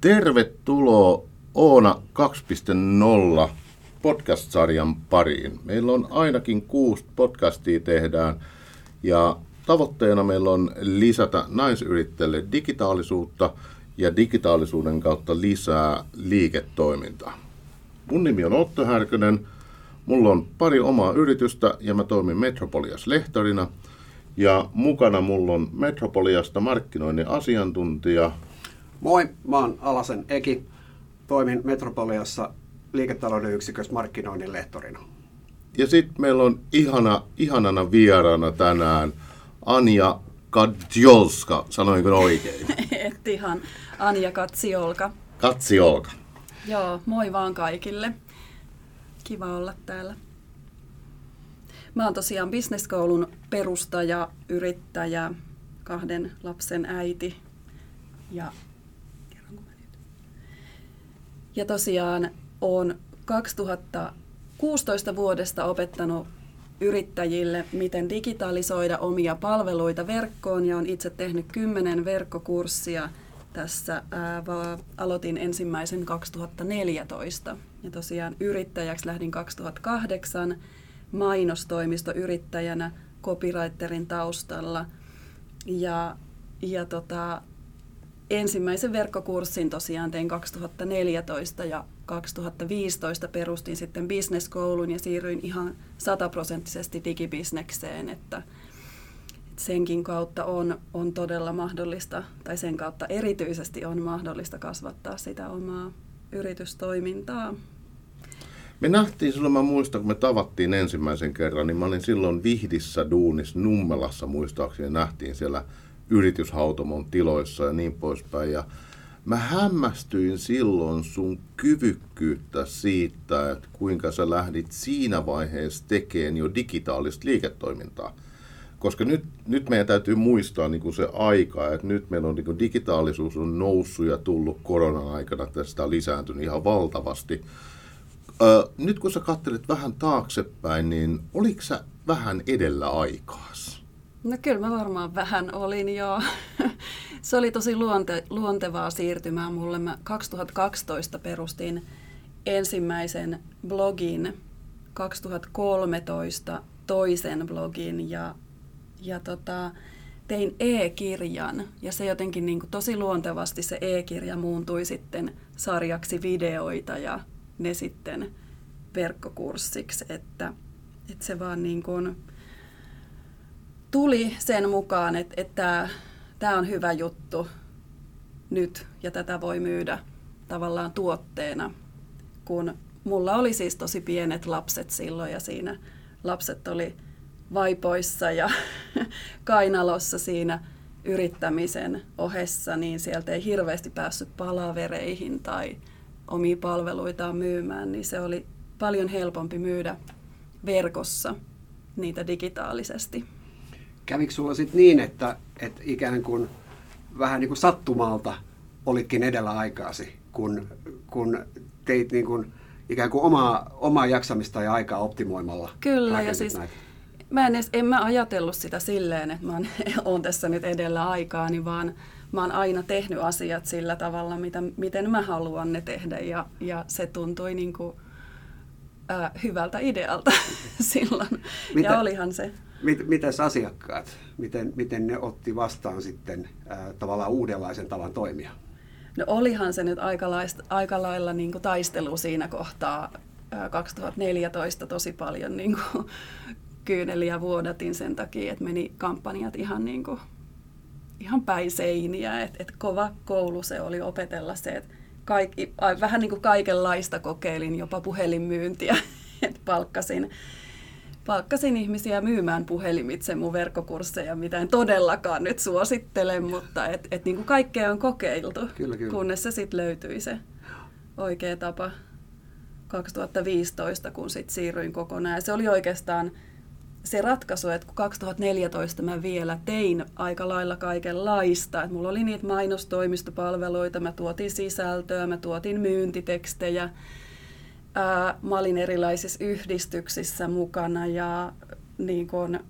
Tervetuloa Oona 2.0 podcast-sarjan pariin. Meillä on ainakin kuusi podcastia tehdään ja tavoitteena meillä on lisätä naisyrittäjille digitaalisuutta ja digitaalisuuden kautta lisää liiketoimintaa. Mun nimi on Otto Härkönen, mulla on pari omaa yritystä ja mä toimin Metropolias lehtorina – ja mukana mulla on Metropoliasta markkinoinnin asiantuntija. Moi, mä oon Alasen Eki. Toimin Metropoliassa liiketalouden yksikössä markkinoinnin lehtorina. Ja sitten meillä on ihana, ihanana vieraana tänään Anja Katsiolska, sanoinko oikein? Et ihan, Anja Katsiolka. Katsiolka. Joo, moi vaan kaikille. Kiva olla täällä. Mä oon tosiaan bisneskoulun perustaja, yrittäjä, kahden lapsen äiti ja ja tosiaan on 2016 vuodesta opettanut yrittäjille, miten digitalisoida omia palveluita verkkoon ja on itse tehnyt kymmenen verkkokurssia tässä. Ää, aloitin ensimmäisen 2014 ja tosiaan yrittäjäksi lähdin 2008 mainostoimistoyrittäjänä copywriterin taustalla. Ja, ja tota, ensimmäisen verkkokurssin tosiaan tein 2014 ja 2015 perustin sitten bisneskoulun ja siirryin ihan sataprosenttisesti digibisnekseen, että senkin kautta on, on todella mahdollista, tai sen kautta erityisesti on mahdollista kasvattaa sitä omaa yritystoimintaa. Me nähtiin silloin, mä muistan, kun me tavattiin ensimmäisen kerran, niin mä olin silloin Vihdissä duunis Nummelassa muistaakseni, nähtiin siellä yrityshautomon tiloissa ja niin poispäin. Ja mä hämmästyin silloin sun kyvykkyyttä siitä, että kuinka sä lähdit siinä vaiheessa tekemään jo digitaalista liiketoimintaa. Koska nyt, nyt meidän täytyy muistaa niin kuin se aika, että nyt meillä on niin kuin digitaalisuus on noussut ja tullut koronan aikana, tästä on lisääntynyt ihan valtavasti. Ö, nyt kun sä katselet vähän taaksepäin, niin oliko sä vähän edellä aikaas? No kyllä mä varmaan vähän olin jo. Se oli tosi luonte, luontevaa siirtymää mulle. Mä 2012 perustin ensimmäisen blogin, 2013 toisen blogin ja, ja tota, tein e-kirjan ja se jotenkin niin kuin tosi luontevasti se e-kirja muuntui sitten sarjaksi videoita ja ne sitten verkkokurssiksi, että, että se vaan niin kuin tuli sen mukaan, että, että tämä on hyvä juttu nyt ja tätä voi myydä tavallaan tuotteena, kun mulla oli siis tosi pienet lapset silloin ja siinä lapset oli vaipoissa ja kainalossa siinä yrittämisen ohessa, niin sieltä ei hirveästi päässyt palavereihin tai omia palveluitaan myymään, niin se oli paljon helpompi myydä verkossa niitä digitaalisesti. Kävikö sulla sitten niin, että, että ikään kuin vähän niin kuin sattumalta olitkin edellä aikaasi, kun, kun teit niin kuin ikään kuin omaa, omaa jaksamista ja aikaa optimoimalla? Kyllä, ja siis näitä? mä en, edes, en mä ajatellut sitä silleen, että mä oon tässä nyt edellä aikaa, niin vaan mä oon aina tehnyt asiat sillä tavalla, mitä, miten mä haluan ne tehdä ja, ja se tuntui niin kuin, ää, hyvältä idealta silloin. Mitä, ja olihan se. Mit, mitäs asiakkaat, miten, miten ne otti vastaan sitten ää, tavallaan uudenlaisen tavan toimia? No olihan se nyt aika, laista, aika lailla niin kuin taistelu siinä kohtaa ää, 2014 tosi paljon niin kuin, kyyneliä vuodatin sen takia, että meni kampanjat ihan niin kuin ihan päin seiniä, että et kova koulu se oli opetella se, että kaikki, vähän niin kuin kaikenlaista kokeilin, jopa puhelinmyyntiä, että palkkasin, palkkasin ihmisiä myymään puhelimitse mun verkkokursseja, mitä en todellakaan nyt suosittele, mutta et, et niin kuin kaikkea on kokeiltu, kyllä, kyllä. kunnes se sitten löytyi se oikea tapa 2015, kun sitten siirryin kokonaan. Ja se oli oikeastaan se ratkaisu, että kun 2014 mä vielä tein aika lailla kaikenlaista, että mulla oli niitä mainostoimistopalveluita, mä tuotin sisältöä, mä tuotin myyntitekstejä, ää, mä olin erilaisissa yhdistyksissä mukana ja niin kun,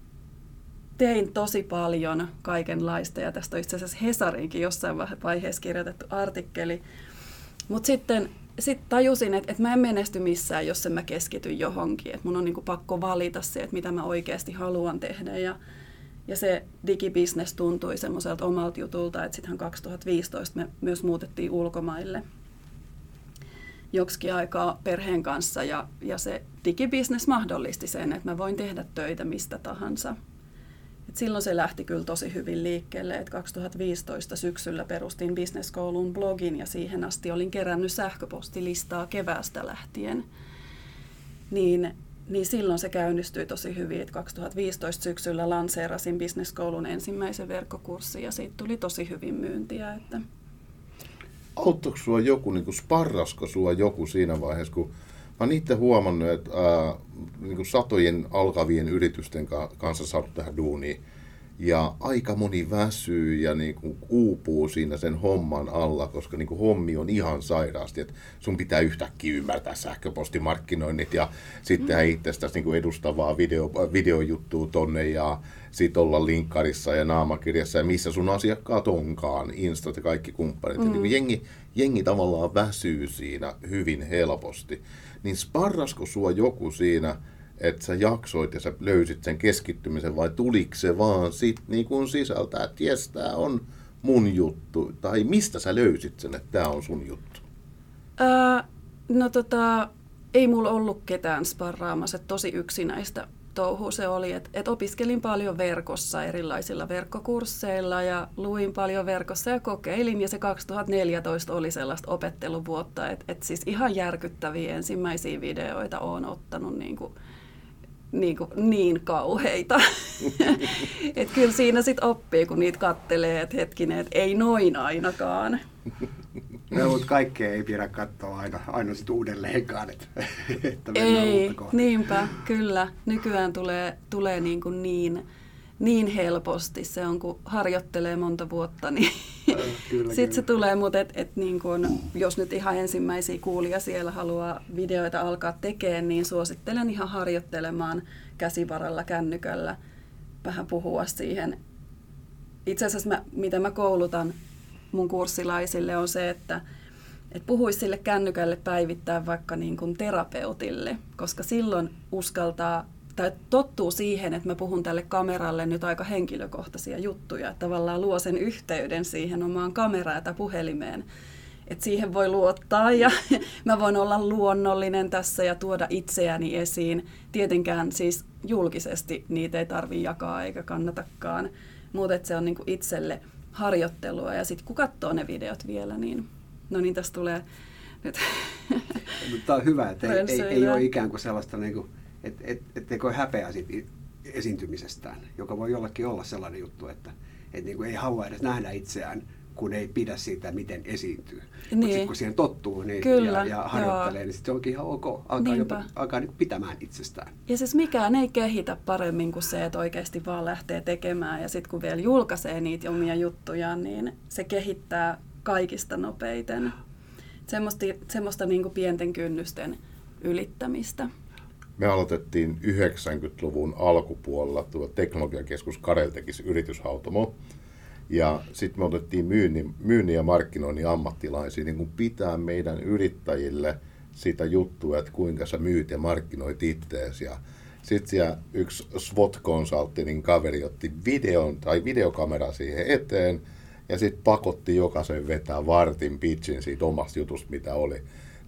tein tosi paljon kaikenlaista ja tästä on itse asiassa Hesarinkin jossain vaiheessa kirjoitettu artikkeli, Mutta sitten sit tajusin, että, että mä en menesty missään, jos en mä keskity johonkin. Että mun on niinku pakko valita se, että mitä mä oikeasti haluan tehdä. Ja, ja se digibisnes tuntui semmoiselta omalta jutulta, että sittenhän 2015 me myös muutettiin ulkomaille joksikin aikaa perheen kanssa ja, ja se digibisnes mahdollisti sen, että mä voin tehdä töitä mistä tahansa. Et silloin se lähti kyllä tosi hyvin liikkeelle, että 2015 syksyllä perustin bisneskoulun blogin ja siihen asti olin kerännyt sähköpostilistaa keväästä lähtien. Niin, niin silloin se käynnistyi tosi hyvin, että 2015 syksyllä lanseerasin bisneskoulun ensimmäisen verkkokurssin ja siitä tuli tosi hyvin myyntiä. Että auttoiko sua joku, niin kuin sparrasko sua joku siinä vaiheessa, kun mä oon itse huomannut, että ää, niin satojen alkavien yritysten kanssa saanut tähän duuniin, ja aika moni väsyy ja niin kuin uupuu siinä sen homman alla, koska niin kuin hommi on ihan sairaasti, että sun pitää yhtäkkiä ymmärtää sähköpostimarkkinoinnit ja sitten mm. itsestäsi niin kuin edustavaa video, videojuttua tonne ja sitten olla linkkarissa ja naamakirjassa ja missä sun asiakkaat onkaan, Instat ja kaikki kumppanit. Mm. niin jengi, jengi tavallaan väsyy siinä hyvin helposti. Niin sparrasko sua joku siinä, että sä jaksoit ja sä löysit sen keskittymisen vai tuliko se vaan sit niin kuin sisältä, että jes, tää on mun juttu, tai mistä sä löysit sen, että tämä on sun juttu? Öö, no tota, ei mulla ollut ketään sparraamassa, tosi yksinäistä touhu se oli, että, että opiskelin paljon verkossa erilaisilla verkkokursseilla ja luin paljon verkossa ja kokeilin. Ja se 2014 oli sellaista opetteluvuotta, että, että siis ihan järkyttäviä ensimmäisiä videoita olen ottanut niin kuin, niin, kuin, niin kauheita. että kyllä siinä sitten oppii, kun niitä kattelee, että hetkinen, että ei noin ainakaan. No, mutta kaikkea ei pidä katsoa aina, aina sit uudelleenkaan, että, että Ei, niinpä, kyllä. Nykyään tulee, tulee niin, kuin niin, niin helposti. Se on, kun harjoittelee monta vuotta, niin sitten se tulee. Mutta et, et niin kun, jos nyt ihan ensimmäisiä kuulia siellä haluaa videoita alkaa tekemään, niin suosittelen ihan harjoittelemaan käsivaralla, kännykällä, vähän puhua siihen. Itse asiassa mä, mitä mä koulutan mun kurssilaisille on se, että et puhuisi sille kännykälle päivittää vaikka niin kuin terapeutille, koska silloin uskaltaa tai tottuu siihen, että mä puhun tälle kameralle nyt aika henkilökohtaisia juttuja, että tavallaan luo sen yhteyden siihen omaan kameraan tai puhelimeen. Että siihen voi luottaa ja mä voin olla luonnollinen tässä ja tuoda itseäni esiin. Tietenkään siis julkisesti niitä ei tarvitse jakaa eikä kannatakaan, mutta se on niinku itselle harjoittelua ja sitten kun katsoo ne videot vielä, niin no niin tässä tulee nyt. Mutta on hyvä, että ei, ei, ei ole ikään kuin sellaista, niin kuin, että et, et, et häpeää siitä esiintymisestään, joka voi jollekin olla sellainen juttu, että et niin kuin ei halua edes nähdä itseään kun ei pidä siitä, miten esiintyy. Niin. Mutta sitten kun siihen tottuu niin, Kyllä, ja, ja harjoittelee, joo. niin sitten onkin ihan ok, alkaa, jopa, alkaa niin pitämään itsestään. Ja siis mikään ei kehitä paremmin kuin se, että oikeasti vaan lähtee tekemään. Ja sitten kun vielä julkaisee niitä omia juttuja, niin se kehittää kaikista nopeiten. Semmoista, semmoista niin kuin pienten kynnysten ylittämistä. Me aloitettiin 90-luvun alkupuolella tuo teknologiakeskus Karel tekisi yrityshautomo. Ja sitten me otettiin myynnin, myynnin ja markkinoinnin ammattilaisia niin kuin pitää meidän yrittäjille sitä juttua, että kuinka sä myyt ja markkinoit ittees. Ja sitten siellä yksi SWOT-konsulttinin kaveri otti videon tai videokamera siihen eteen ja sitten pakotti jokaisen vetää vartin pitchin siitä omasta jutusta, mitä oli.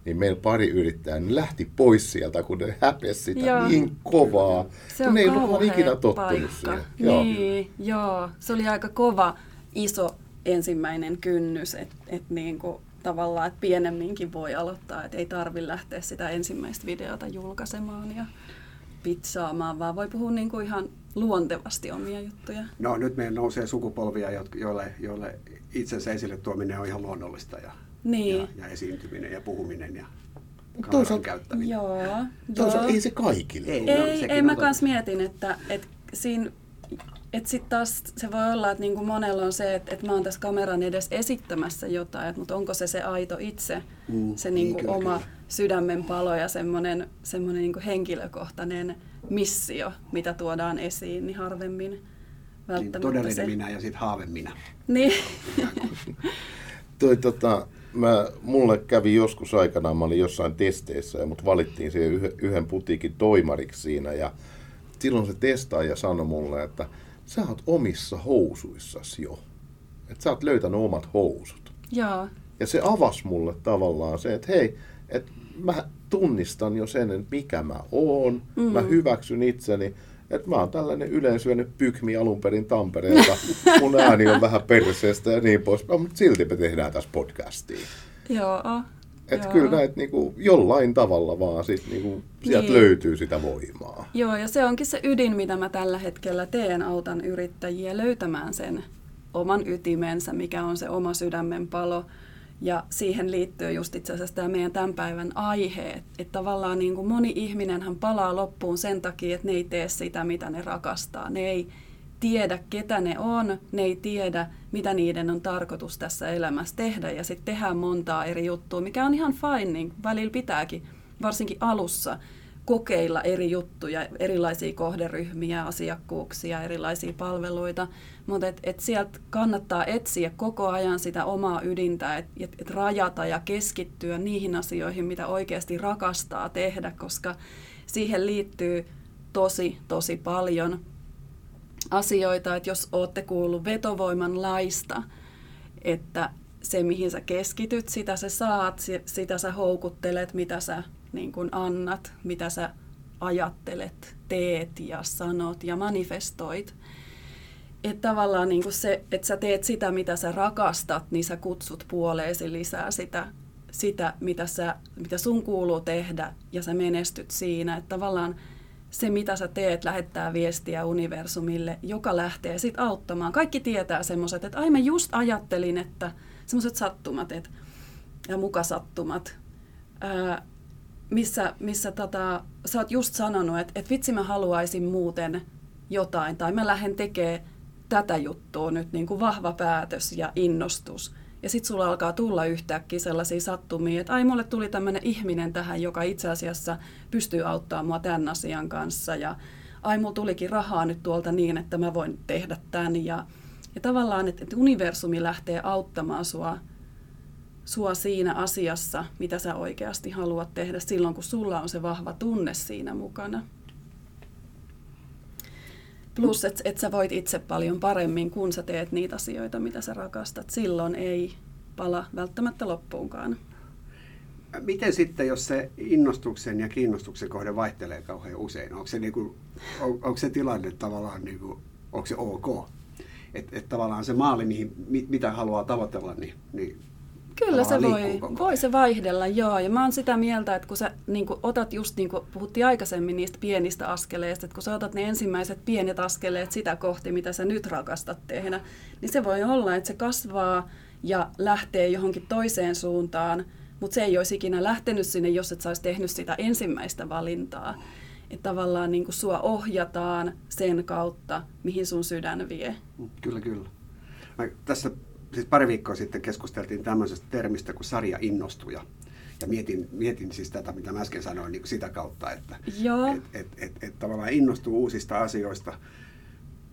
Niin meillä pari yrittäjää niin lähti pois sieltä, kun ne häpesi sitä joo. niin kovaa. Se on ne ei ollut ikinä tottunut siihen. Niin, joo. joo. Se oli aika kova iso ensimmäinen kynnys, että et niin tavallaan, että pienemminkin voi aloittaa, että ei tarvitse lähteä sitä ensimmäistä videota julkaisemaan ja pitsaamaan, vaan voi puhua niin kuin ihan luontevasti omia juttuja. No nyt meidän nousee sukupolvia, joille, joille itsensä esille tuominen on ihan luonnollista ja, niin. ja, ja esiintyminen ja puhuminen ja toisaalta, käyttäminen. Joo, toisaalta joo. ei se kaikille. Ei, ei, no, ei mä kans mietin, että, että siinä et sitten taas se voi olla, että niinku monella on se, että, että mä oon tässä kameran edes esittämässä jotain, mutta onko se se aito itse, mm, se niinku niin, kyllä, oma kyllä. sydämen palo ja semmoinen semmonen niinku henkilökohtainen missio, mitä tuodaan esiin, niin harvemmin niin, välttämättä niin, todellinen se... minä ja sitten haave minä. Niin. Toi, tota, mä, mulle kävi joskus aikanaan, mä olin jossain testeissä ja mut valittiin siihen yhden, yhden putiikin toimariksi siinä ja silloin se testaaja sanoi mulle, että sä oot omissa housuissasi jo. Että sä oot löytänyt omat housut. Joo. Ja se avasi mulle tavallaan se, että hei, että mä tunnistan jo sen, että mikä mä oon, mm. mä hyväksyn itseni, että mä oon tällainen yleensyynyt pykmi alun perin Tampereelta, mun ääni on vähän perseestä ja niin pois, mutta silti me tehdään tässä podcastia. Joo. Että kyllä näitä niinku, jollain tavalla vaan sit, niinku, sieltä niin. löytyy sitä voimaa. Joo, ja se onkin se ydin, mitä mä tällä hetkellä teen, autan yrittäjiä löytämään sen oman ytimensä, mikä on se oma sydämen palo. Ja siihen liittyy just itse asiassa tämä meidän tämän päivän aihe, että tavallaan niin kuin moni ihminenhän palaa loppuun sen takia, että ne ei tee sitä, mitä ne rakastaa. Ne ei tiedä, ketä ne on, ne ei tiedä, mitä niiden on tarkoitus tässä elämässä tehdä. Ja sitten tehdään montaa eri juttua, mikä on ihan fine, niin välillä pitääkin, varsinkin alussa kokeilla eri juttuja, erilaisia kohderyhmiä, asiakkuuksia, erilaisia palveluita, mutta et, et sieltä kannattaa etsiä koko ajan sitä omaa ydintä, että et, et rajata ja keskittyä niihin asioihin, mitä oikeasti rakastaa tehdä, koska siihen liittyy tosi, tosi paljon asioita, että jos olette kuullut vetovoiman laista, että se, mihin sä keskityt, sitä sä saat, sitä sä houkuttelet, mitä sä niin kun annat, mitä sä ajattelet, teet ja sanot ja manifestoit. Että tavallaan niin se, että sä teet sitä, mitä sä rakastat, niin sä kutsut puoleesi lisää sitä, sitä mitä, sä, mitä sun kuuluu tehdä ja sä menestyt siinä. Että tavallaan se, mitä sä teet, lähettää viestiä universumille, joka lähtee sit auttamaan. Kaikki tietää semmoiset, että ai mä just ajattelin, että semmoiset sattumat että, ja mukasattumat, ää, missä, missä tota, sä oot just sanonut, että, että vitsi mä haluaisin muuten jotain, tai mä lähden tekemään tätä juttua nyt niin kuin vahva päätös ja innostus. Ja sitten sulla alkaa tulla yhtäkkiä sellaisia sattumia, että ai mulle tuli tämmöinen ihminen tähän, joka itse asiassa pystyy auttamaan mua tämän asian kanssa. Ja ai mulla tulikin rahaa nyt tuolta niin, että mä voin tehdä tämän. Ja, ja tavallaan, että, että universumi lähtee auttamaan sua sua siinä asiassa, mitä sä oikeasti haluat tehdä silloin, kun sulla on se vahva tunne siinä mukana. Plus, että et sä voit itse paljon paremmin, kun sä teet niitä asioita, mitä sä rakastat. Silloin ei pala välttämättä loppuunkaan. Miten sitten, jos se innostuksen ja kiinnostuksen kohde vaihtelee kauhean usein? Onko se, niinku, on, onko se tilanne tavallaan, niinku, onko se ok? Että et tavallaan se maali, mihin, mitä haluaa tavoitella, niin, niin Kyllä se voi, voi se vaihdella, joo. Ja mä oon sitä mieltä, että kun sä niin kun otat just niin kuin puhuttiin aikaisemmin niistä pienistä askeleista, että kun sä otat ne ensimmäiset pienet askeleet sitä kohti, mitä sä nyt rakastat tehdä, niin se voi olla, että se kasvaa ja lähtee johonkin toiseen suuntaan, mutta se ei olisi ikinä lähtenyt sinne, jos et sä olisi tehnyt sitä ensimmäistä valintaa. Että tavallaan niin kuin sua ohjataan sen kautta, mihin sun sydän vie. Kyllä, kyllä. Mä tässä siis pari viikkoa sitten keskusteltiin tämmöisestä termistä kuin sarja innostuja. Ja mietin, mietin siis tätä, mitä mä äsken sanoin, niin sitä kautta, että et, et, et, et tavallaan innostuu uusista asioista,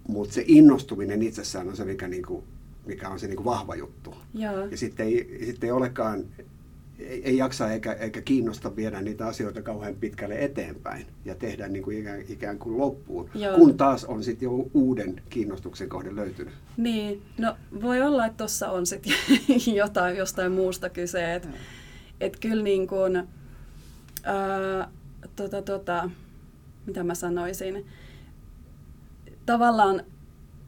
mutta se innostuminen itsessään on se, mikä, niinku, mikä on se niinku vahva juttu. Joo. Ja sitten ei, sitten ei olekaan ei, ei jaksa eikä, eikä kiinnosta viedä niitä asioita kauhean pitkälle eteenpäin ja tehdä niin kuin ikään, ikään kuin loppuun, Joo. kun taas on sitten jo uuden kiinnostuksen kohde löytynyt. Niin, no voi olla, että tuossa on sitten jotain, jostain muusta kyse, että et kyllä niin kuin, ää, tota, tota, mitä mä sanoisin, tavallaan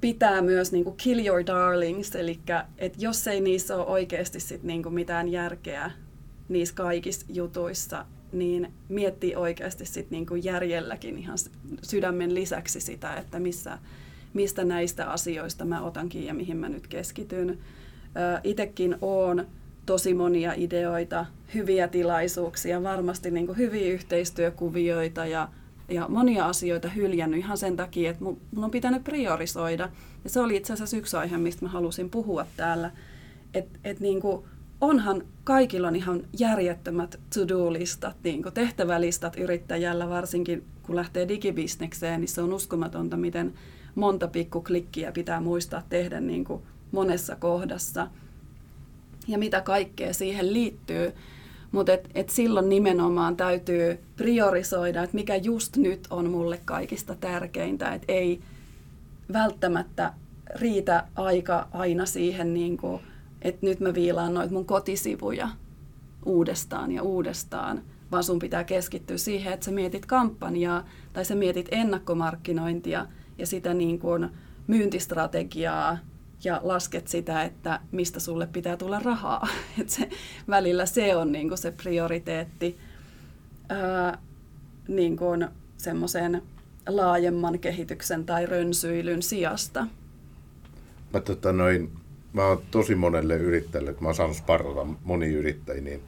pitää myös niin kuin kill your darlings, eli että jos ei niissä ole oikeasti sit niin kuin mitään järkeä niissä kaikissa jutuissa, niin miettii oikeasti sit niin kuin järjelläkin ihan sydämen lisäksi sitä, että missä, mistä näistä asioista mä otankin ja mihin mä nyt keskityn. Itekin on tosi monia ideoita, hyviä tilaisuuksia, varmasti niin kuin hyviä yhteistyökuvioita ja, ja monia asioita hyljännyt ihan sen takia, että mun, mun on pitänyt priorisoida. Ja se oli itse asiassa yksi aihe, mistä mä halusin puhua täällä. Että et niin kuin onhan kaikilla on ihan järjettömät to-do-listat, niin tehtävälistat yrittäjällä, varsinkin kun lähtee digibisnekseen, niin se on uskomatonta, miten monta pikkuklikkiä pitää muistaa tehdä niin kuin monessa kohdassa. ja mitä kaikkea siihen liittyy. Mutta et, et silloin nimenomaan täytyy priorisoida, että mikä just nyt on mulle kaikista tärkeintä. Että ei välttämättä riitä aika aina siihen, niin kuin, että nyt mä viilaan noita mun kotisivuja uudestaan ja uudestaan, vaan sun pitää keskittyä siihen, että sä mietit kampanjaa tai sä mietit ennakkomarkkinointia ja sitä niin kuin myyntistrategiaa ja lasket sitä, että mistä sulle pitää tulla rahaa. Et se, välillä se on niin kuin se prioriteetti ää, niin kuin semmoisen laajemman kehityksen tai rönsyilyn sijasta. Mä, tota, noin, mä oon tosi monelle yrittäjälle, kun mä oon saanut sparrata moni yrittäjiä, niin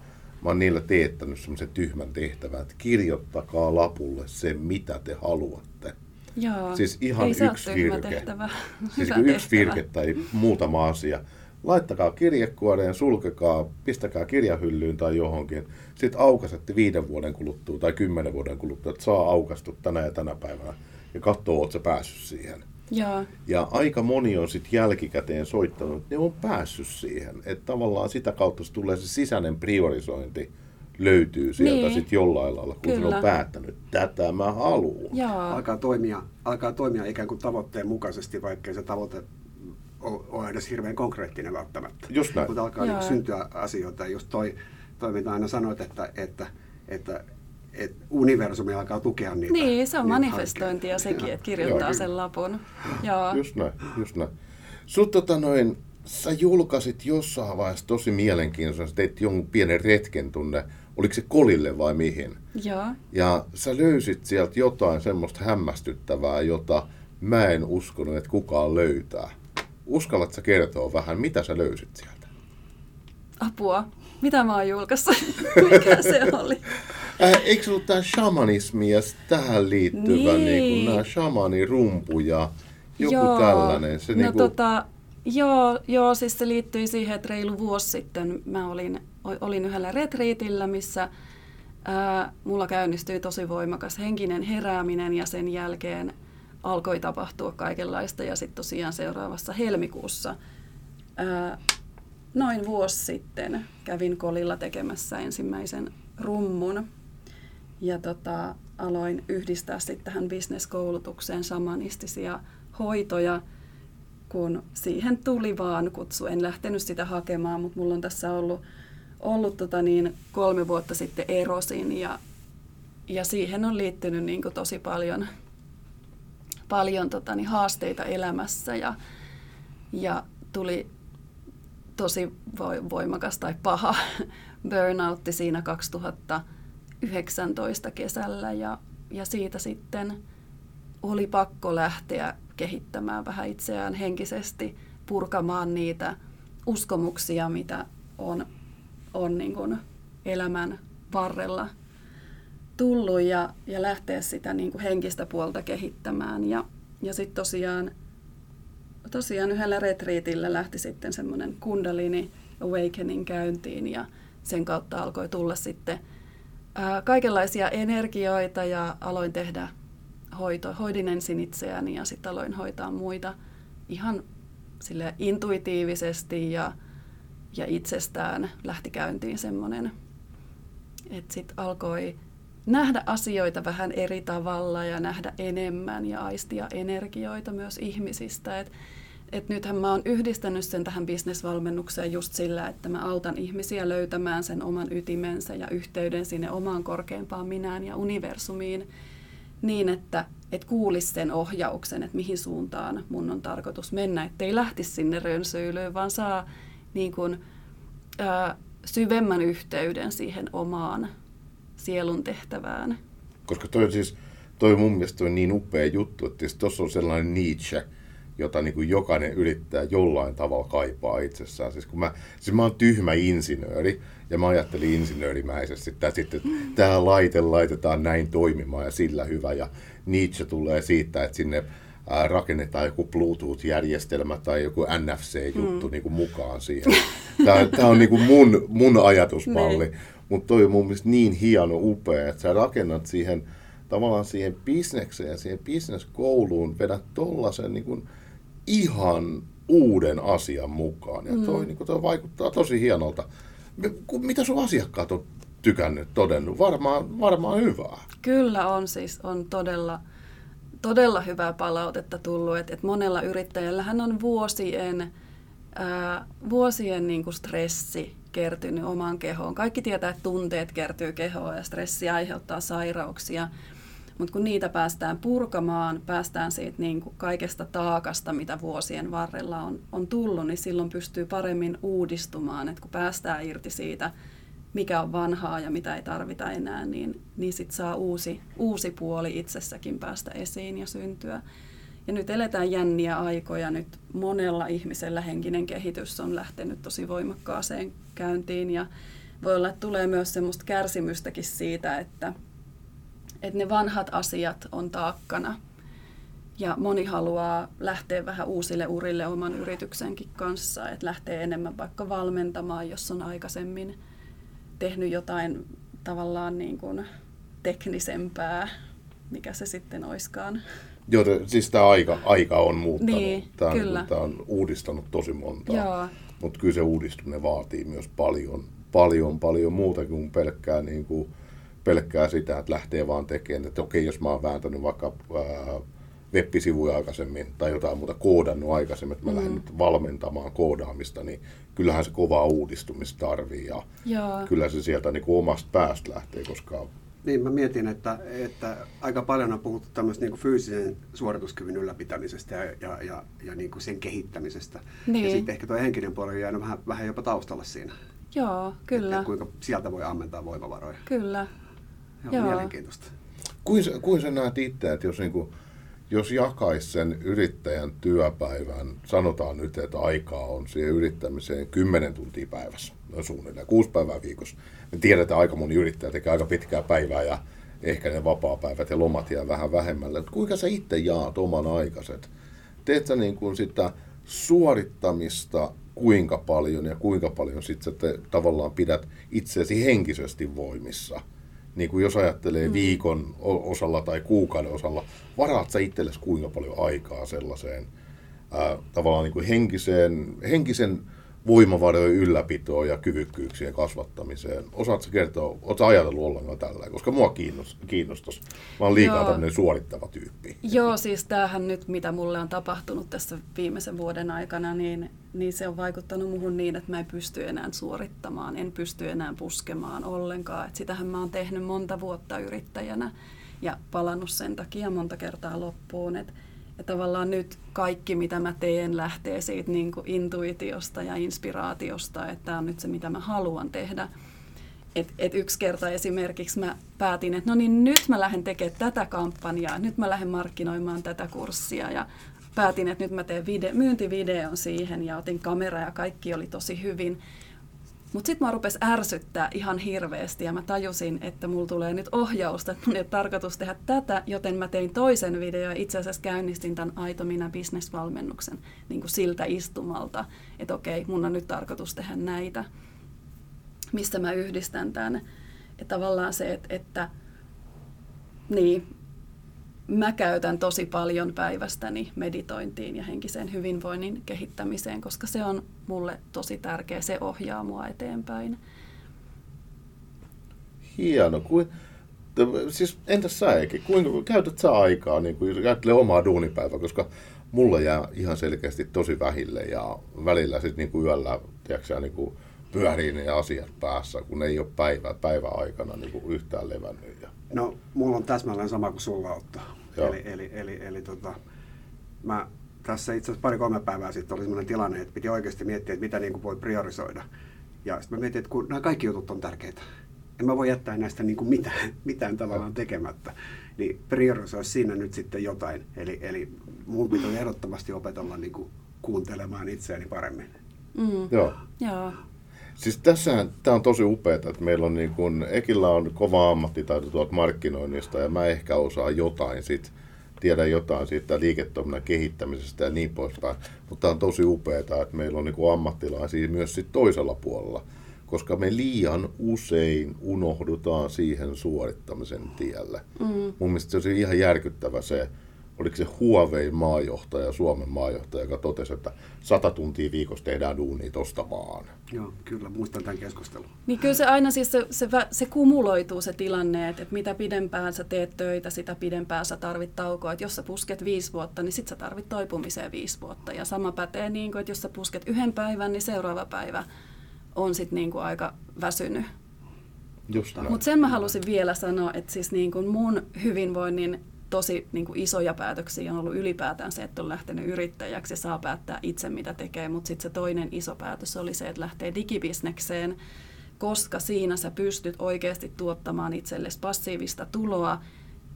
mä oon niillä teettänyt semmoisen tyhmän tehtävän, että kirjoittakaa lapulle se, mitä te haluatte. Joo, siis ihan ei yksi virke. Tehtävä. Siis yksi tehtävä. virke tai muutama asia. Laittakaa kirjekuoreen, sulkekaa, pistäkää kirjahyllyyn tai johonkin. Sitten aukasette viiden vuoden kuluttua tai kymmenen vuoden kuluttua, että saa aukastu tänä ja tänä päivänä. Ja katsoo, oletko päässyt siihen. Joo. Ja aika moni on sitten jälkikäteen soittanut, että ne on päässyt siihen. Että tavallaan sitä kautta se tulee se sisäinen priorisointi löytyy sieltä niin. sitten jollain lailla, kun Kyllä. se on päättänyt, tätä mä haluan. Alkaa toimia, alkaa toimia ikään kuin tavoitteen mukaisesti, vaikkei se tavoite ole edes hirveän konkreettinen välttämättä. Just näin. Mutta alkaa niin syntyä asioita. Just toi, toi mitä aina sanoit, että, että, että että universumi alkaa tukea niitä. Niin, se on manifestointia sekin, että kirjoittaa Joo. sen lapun. Joo. Just näin, just näin. Sut tota noin, sä julkaisit jossain vaiheessa tosi mielenkiintoisen, teit jonkun pienen retken tunne, oliko se kolille vai mihin? Joo. Ja sä löysit sieltä jotain semmoista hämmästyttävää, jota mä en uskonut, että kukaan löytää. Uskallatko sä kertoa vähän, mitä sä löysit sieltä? Apua. Mitä mä oon julkaissut? Mikä se oli? Äh, eikö ollut tämä shamanismi ja tähän liittyvä niin. Niin nämä shamanirumpu ja joku joo, tällainen? Se no niin kuin... tota, joo, joo, siis se liittyi siihen, että reilu vuosi sitten mä olin, olin yhdellä retriitillä, missä ää, mulla käynnistyi tosi voimakas henkinen herääminen ja sen jälkeen alkoi tapahtua kaikenlaista ja sitten tosiaan seuraavassa helmikuussa ää, noin vuosi sitten kävin kolilla tekemässä ensimmäisen rummun ja tota, aloin yhdistää sitten tähän bisneskoulutukseen samanistisia hoitoja, kun siihen tuli vaan kutsu. En lähtenyt sitä hakemaan, mutta mulla on tässä ollut, ollut tota niin, kolme vuotta sitten erosin ja, ja siihen on liittynyt niin kuin tosi paljon, paljon tota niin, haasteita elämässä ja, ja tuli tosi voimakas tai paha burnoutti siinä 2019 kesällä ja, ja siitä sitten oli pakko lähteä kehittämään vähän itseään henkisesti, purkamaan niitä uskomuksia, mitä on, on niin kuin elämän varrella tullut ja, ja lähteä sitä niin kuin henkistä puolta kehittämään. Ja, ja sitten tosiaan, tosiaan yhdellä retriitillä lähti sitten semmoinen kundalini awakening käyntiin ja sen kautta alkoi tulla sitten ää, kaikenlaisia energioita ja aloin tehdä hoito, hoidin ensin itseäni ja sitten aloin hoitaa muita ihan sille intuitiivisesti ja, ja itsestään lähti käyntiin semmoinen, että sitten alkoi nähdä asioita vähän eri tavalla ja nähdä enemmän ja aistia energioita myös ihmisistä. Et, et nythän mä oon yhdistänyt sen tähän bisnesvalmennukseen just sillä, että mä autan ihmisiä löytämään sen oman ytimensä ja yhteyden sinne omaan korkeampaan minään ja universumiin niin, että et kuulisi sen ohjauksen, että mihin suuntaan mun on tarkoitus mennä, ettei lähtisi sinne rönsyilyyn, vaan saa niin kun, ää, syvemmän yhteyden siihen omaan sielun tehtävään. Koska toi siis, toi mun mielestä toi niin upea juttu, että tuossa on sellainen Nietzsche, jota niin kuin jokainen yrittää jollain tavalla kaipaa itsessään. Siis kun mä, siis mä oon tyhmä insinööri, ja mä ajattelin insinöörimäisesti, että sitten tämä laite laitetaan näin toimimaan ja sillä hyvä. Ja Nietzsche tulee siitä, että sinne rakennetaan joku Bluetooth-järjestelmä tai joku NFC-juttu mm. niin kuin mukaan siihen. Tämä, tämä on niin kuin mun, mun ajatusmalli, niin. mutta toi on mun mielestä niin hieno, upea, että sä rakennat siihen tavallaan siihen bisnekseen ja siihen bisneskouluun, vedät tollasen niin kuin ihan uuden asian mukaan. Ja toi, mm. niin kuin, toi vaikuttaa tosi hienolta. Mitä sun asiakkaat on tykännyt, todennut? Varmaan, varmaan hyvää. Kyllä on siis, on todella, todella hyvää palautetta tullut. Että et monella yrittäjällähän on vuosien, ää, vuosien niin kuin stressi kertynyt omaan kehoon. Kaikki tietää, että tunteet kertyy kehoon ja stressi aiheuttaa sairauksia. Mutta kun niitä päästään purkamaan, päästään siitä niin kuin kaikesta taakasta, mitä vuosien varrella on, on tullut, niin silloin pystyy paremmin uudistumaan. Et kun päästään irti siitä, mikä on vanhaa ja mitä ei tarvita enää, niin, niin sitten saa uusi, uusi puoli itsessäkin päästä esiin ja syntyä. Ja nyt eletään jänniä aikoja. Nyt monella ihmisellä henkinen kehitys on lähtenyt tosi voimakkaaseen käyntiin ja voi olla, että tulee myös semmoista kärsimystäkin siitä, että, että ne vanhat asiat on taakkana. Ja moni haluaa lähteä vähän uusille urille oman yrityksenkin kanssa, että lähtee enemmän vaikka valmentamaan, jos on aikaisemmin tehnyt jotain tavallaan niin kuin teknisempää, mikä se sitten oiskaan. Joo, siis tämä aika, aika on muuttanut. Niin, tämä, kyllä. tämä on uudistanut tosi montaa. Mutta kyllä se uudistuminen vaatii myös paljon, paljon, paljon muuta kuin pelkkää, niin kuin, pelkkää sitä, että lähtee vaan tekemään. Että okei, jos mä oon vääntänyt vaikka ää, web-sivuja aikaisemmin tai jotain muuta koodannut aikaisemmin, että mä mm. lähden nyt valmentamaan koodaamista, niin kyllähän se kovaa uudistumista tarvii. Ja Joo. kyllä se sieltä niin kuin omasta päästä lähtee, koska Niin, mä mietin, että, että aika paljon on puhuttu tämmöistä niin fyysisen suorituskyvyn ylläpitämisestä ja, ja, ja, ja niin kuin sen kehittämisestä. Niin. Ja sitten ehkä tuo henkinen puoli on jäänyt vähän, vähän jopa taustalla siinä. Joo, kyllä. Että kuinka sieltä voi ammentaa voimavaroja. Kyllä. Joo, Joo. mielenkiintoista. Kuin, kuin sä näet itse, että jos, niin kuin, jos jakaisi sen yrittäjän työpäivän, sanotaan nyt, että aikaa on siihen yrittämiseen 10 tuntia päivässä, noin suunnilleen, kuusi päivää viikossa. Me tiedetään, että aika moni yrittäjä tekee aika pitkää päivää ja ehkä ne vapaa-päivät ja lomat jää vähän vähemmälle. Mutta kuinka sä itse jaat oman aikaset? Teet sä niin kuin sitä suorittamista kuinka paljon ja kuinka paljon sit sä te, tavallaan pidät itseäsi henkisesti voimissa? Niin kuin jos ajattelee viikon o- osalla tai kuukauden osalla, varaat sä itsellesi kuinka paljon aikaa sellaiseen ää, tavallaan niin kuin henkiseen, henkisen voimavarojen ylläpitoon ja kyvykkyyksien kasvattamiseen. Osaatko kertoa, oletko ajatellut ollenkaan tällä, koska mua kiinnos, kiinnostaisi. Mä oon liikaa Joo. tämmöinen suorittava tyyppi. Joo, siis tämähän nyt, mitä mulle on tapahtunut tässä viimeisen vuoden aikana, niin, niin se on vaikuttanut muhun niin, että mä en pysty enää suorittamaan, en pysty enää puskemaan ollenkaan. Et sitähän mä oon tehnyt monta vuotta yrittäjänä ja palannut sen takia monta kertaa loppuun. Et, ja tavallaan nyt kaikki, mitä mä teen, lähtee siitä niin kuin intuitiosta ja inspiraatiosta, että tämä on nyt se, mitä mä haluan tehdä. Et, et yksi kerta esimerkiksi mä päätin, että no niin nyt mä lähden tekemään tätä kampanjaa, nyt mä lähden markkinoimaan tätä kurssia ja päätin, että nyt mä teen vide- myyntivideon siihen ja otin kamera ja kaikki oli tosi hyvin. Mutta sitten mä rupesi ärsyttää ihan hirveästi ja mä tajusin, että mulla tulee nyt ohjausta, että mun ei ole tarkoitus tehdä tätä, joten mä tein toisen videon ja itse asiassa käynnistin tämän Aito Minä bisnesvalmennuksen niin siltä istumalta, että okei, mun on nyt tarkoitus tehdä näitä mistä mä yhdistän tämän. Että tavallaan se, että, että niin, mä käytän tosi paljon päivästäni meditointiin ja henkisen hyvinvoinnin kehittämiseen, koska se on mulle tosi tärkeä, se ohjaa mua eteenpäin. Hieno. Kuin, siis entäs sä Eki, kuinka käytät sä aikaa, niin kuin, ajattelee omaa duunipäivää, koska mulla jää ihan selkeästi tosi vähille ja välillä sitten niin kuin yöllä tiedätkö, niin kuin pyörii ne asiat päässä, kun ei ole päivä, päiväaikana niin kuin yhtään levännyt. Ja, No, mulla on täsmälleen sama kuin sulla Otto. Joo. Eli, eli, eli, eli tota, mä tässä itse asiassa pari-kolme päivää sitten oli sellainen tilanne, että piti oikeasti miettiä, että mitä niin kuin voi priorisoida. Ja sitten mä mietin, että kun nämä kaikki jutut on tärkeitä, en mä voi jättää näistä niin kuin mitään, mitään tavallaan tekemättä, niin priorisoi siinä nyt sitten jotain. Eli, eli mun pitää ehdottomasti opetella niin kuin kuuntelemaan itseäni paremmin. Mm. joo. Joo. Siis tässähän, tämä on tosi upeaa, että meillä on niin kun, Ekillä on kova ammattitaito tuolta markkinoinnista ja mä ehkä osaan jotain sit, tiedän jotain siitä liiketoiminnan kehittämisestä ja niin poispäin. Mutta on tosi upeaa, että meillä on niin ammattilaisia myös sit toisella puolella, koska me liian usein unohdutaan siihen suorittamisen tielle. Mm. Mun mielestä se on ihan järkyttävä se oliko se Huawei maajohtaja, Suomen maajohtaja, joka totesi, että sata tuntia viikossa tehdään duunia tosta vaan. Joo, kyllä, muistan tämän keskustelun. Niin kyllä se aina siis se, se, se kumuloituu se tilanne, että, että mitä pidempään sä teet töitä, sitä pidempään sä tarvit taukoa. Että jos sä pusket viisi vuotta, niin sit sä tarvit toipumiseen viisi vuotta. Ja sama pätee, niin kuin, että jos sä pusket yhden päivän, niin seuraava päivä on sitten niin kuin aika väsynyt. Mutta sen mä halusin vielä sanoa, että siis niin kuin mun hyvinvoinnin tosi niin kuin isoja päätöksiä on ollut ylipäätään se, että on lähtenyt yrittäjäksi ja saa päättää itse, mitä tekee. Mutta sitten se toinen iso päätös oli se, että lähtee digibisnekseen, koska siinä sä pystyt oikeasti tuottamaan itsellesi passiivista tuloa,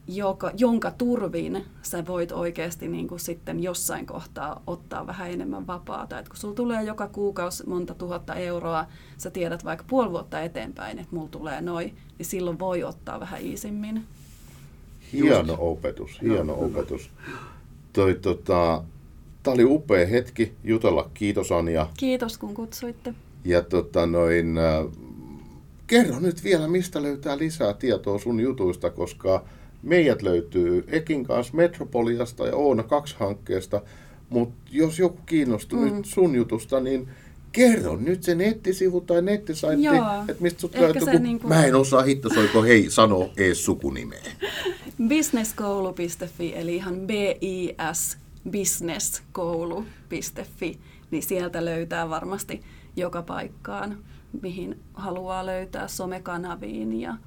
joka, jonka turvin sä voit oikeasti niin kuin sitten jossain kohtaa ottaa vähän enemmän vapaata. Et kun sulla tulee joka kuukausi monta tuhatta euroa, sä tiedät vaikka puoli vuotta eteenpäin, että mulla tulee noin, niin silloin voi ottaa vähän iisimmin. Hieno Just. opetus, hieno Joo, opetus. Toi, tota, Tämä oli upea hetki jutella. Kiitos Anja. Kiitos kun kutsuitte. Ja tota, noin, äh, kerro nyt vielä, mistä löytää lisää tietoa sun jutuista, koska meidät löytyy Ekin kanssa Metropoliasta ja Oona 2 hankkeesta, mutta jos joku kiinnostuu mm. nyt sun jutusta, niin kerro nyt se nettisivu tai nettisaitti, että mistä sut löytyy, kun niin kuin... mä en osaa hittosoiko hei sano ees sukunimeä. Businesskoulu.fi, eli ihan B-I-S, businesskoulu.fi, niin sieltä löytää varmasti joka paikkaan, mihin haluaa löytää somekanaviin ja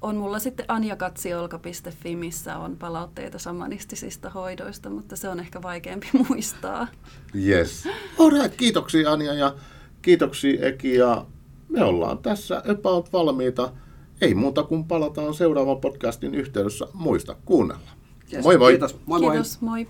on mulla sitten anjakatsiolka.fi, missä on palautteita samanistisista hoidoista, mutta se on ehkä vaikeampi muistaa. Yes. Alright, kiitoksia Anja ja kiitoksia Eki ja me ollaan tässä about valmiita. Ei muuta kuin palataan seuraavan podcastin yhteydessä. Muista kuunnella. Yes, moi moi. Kiitos. Moi moi. Kiitos, moi.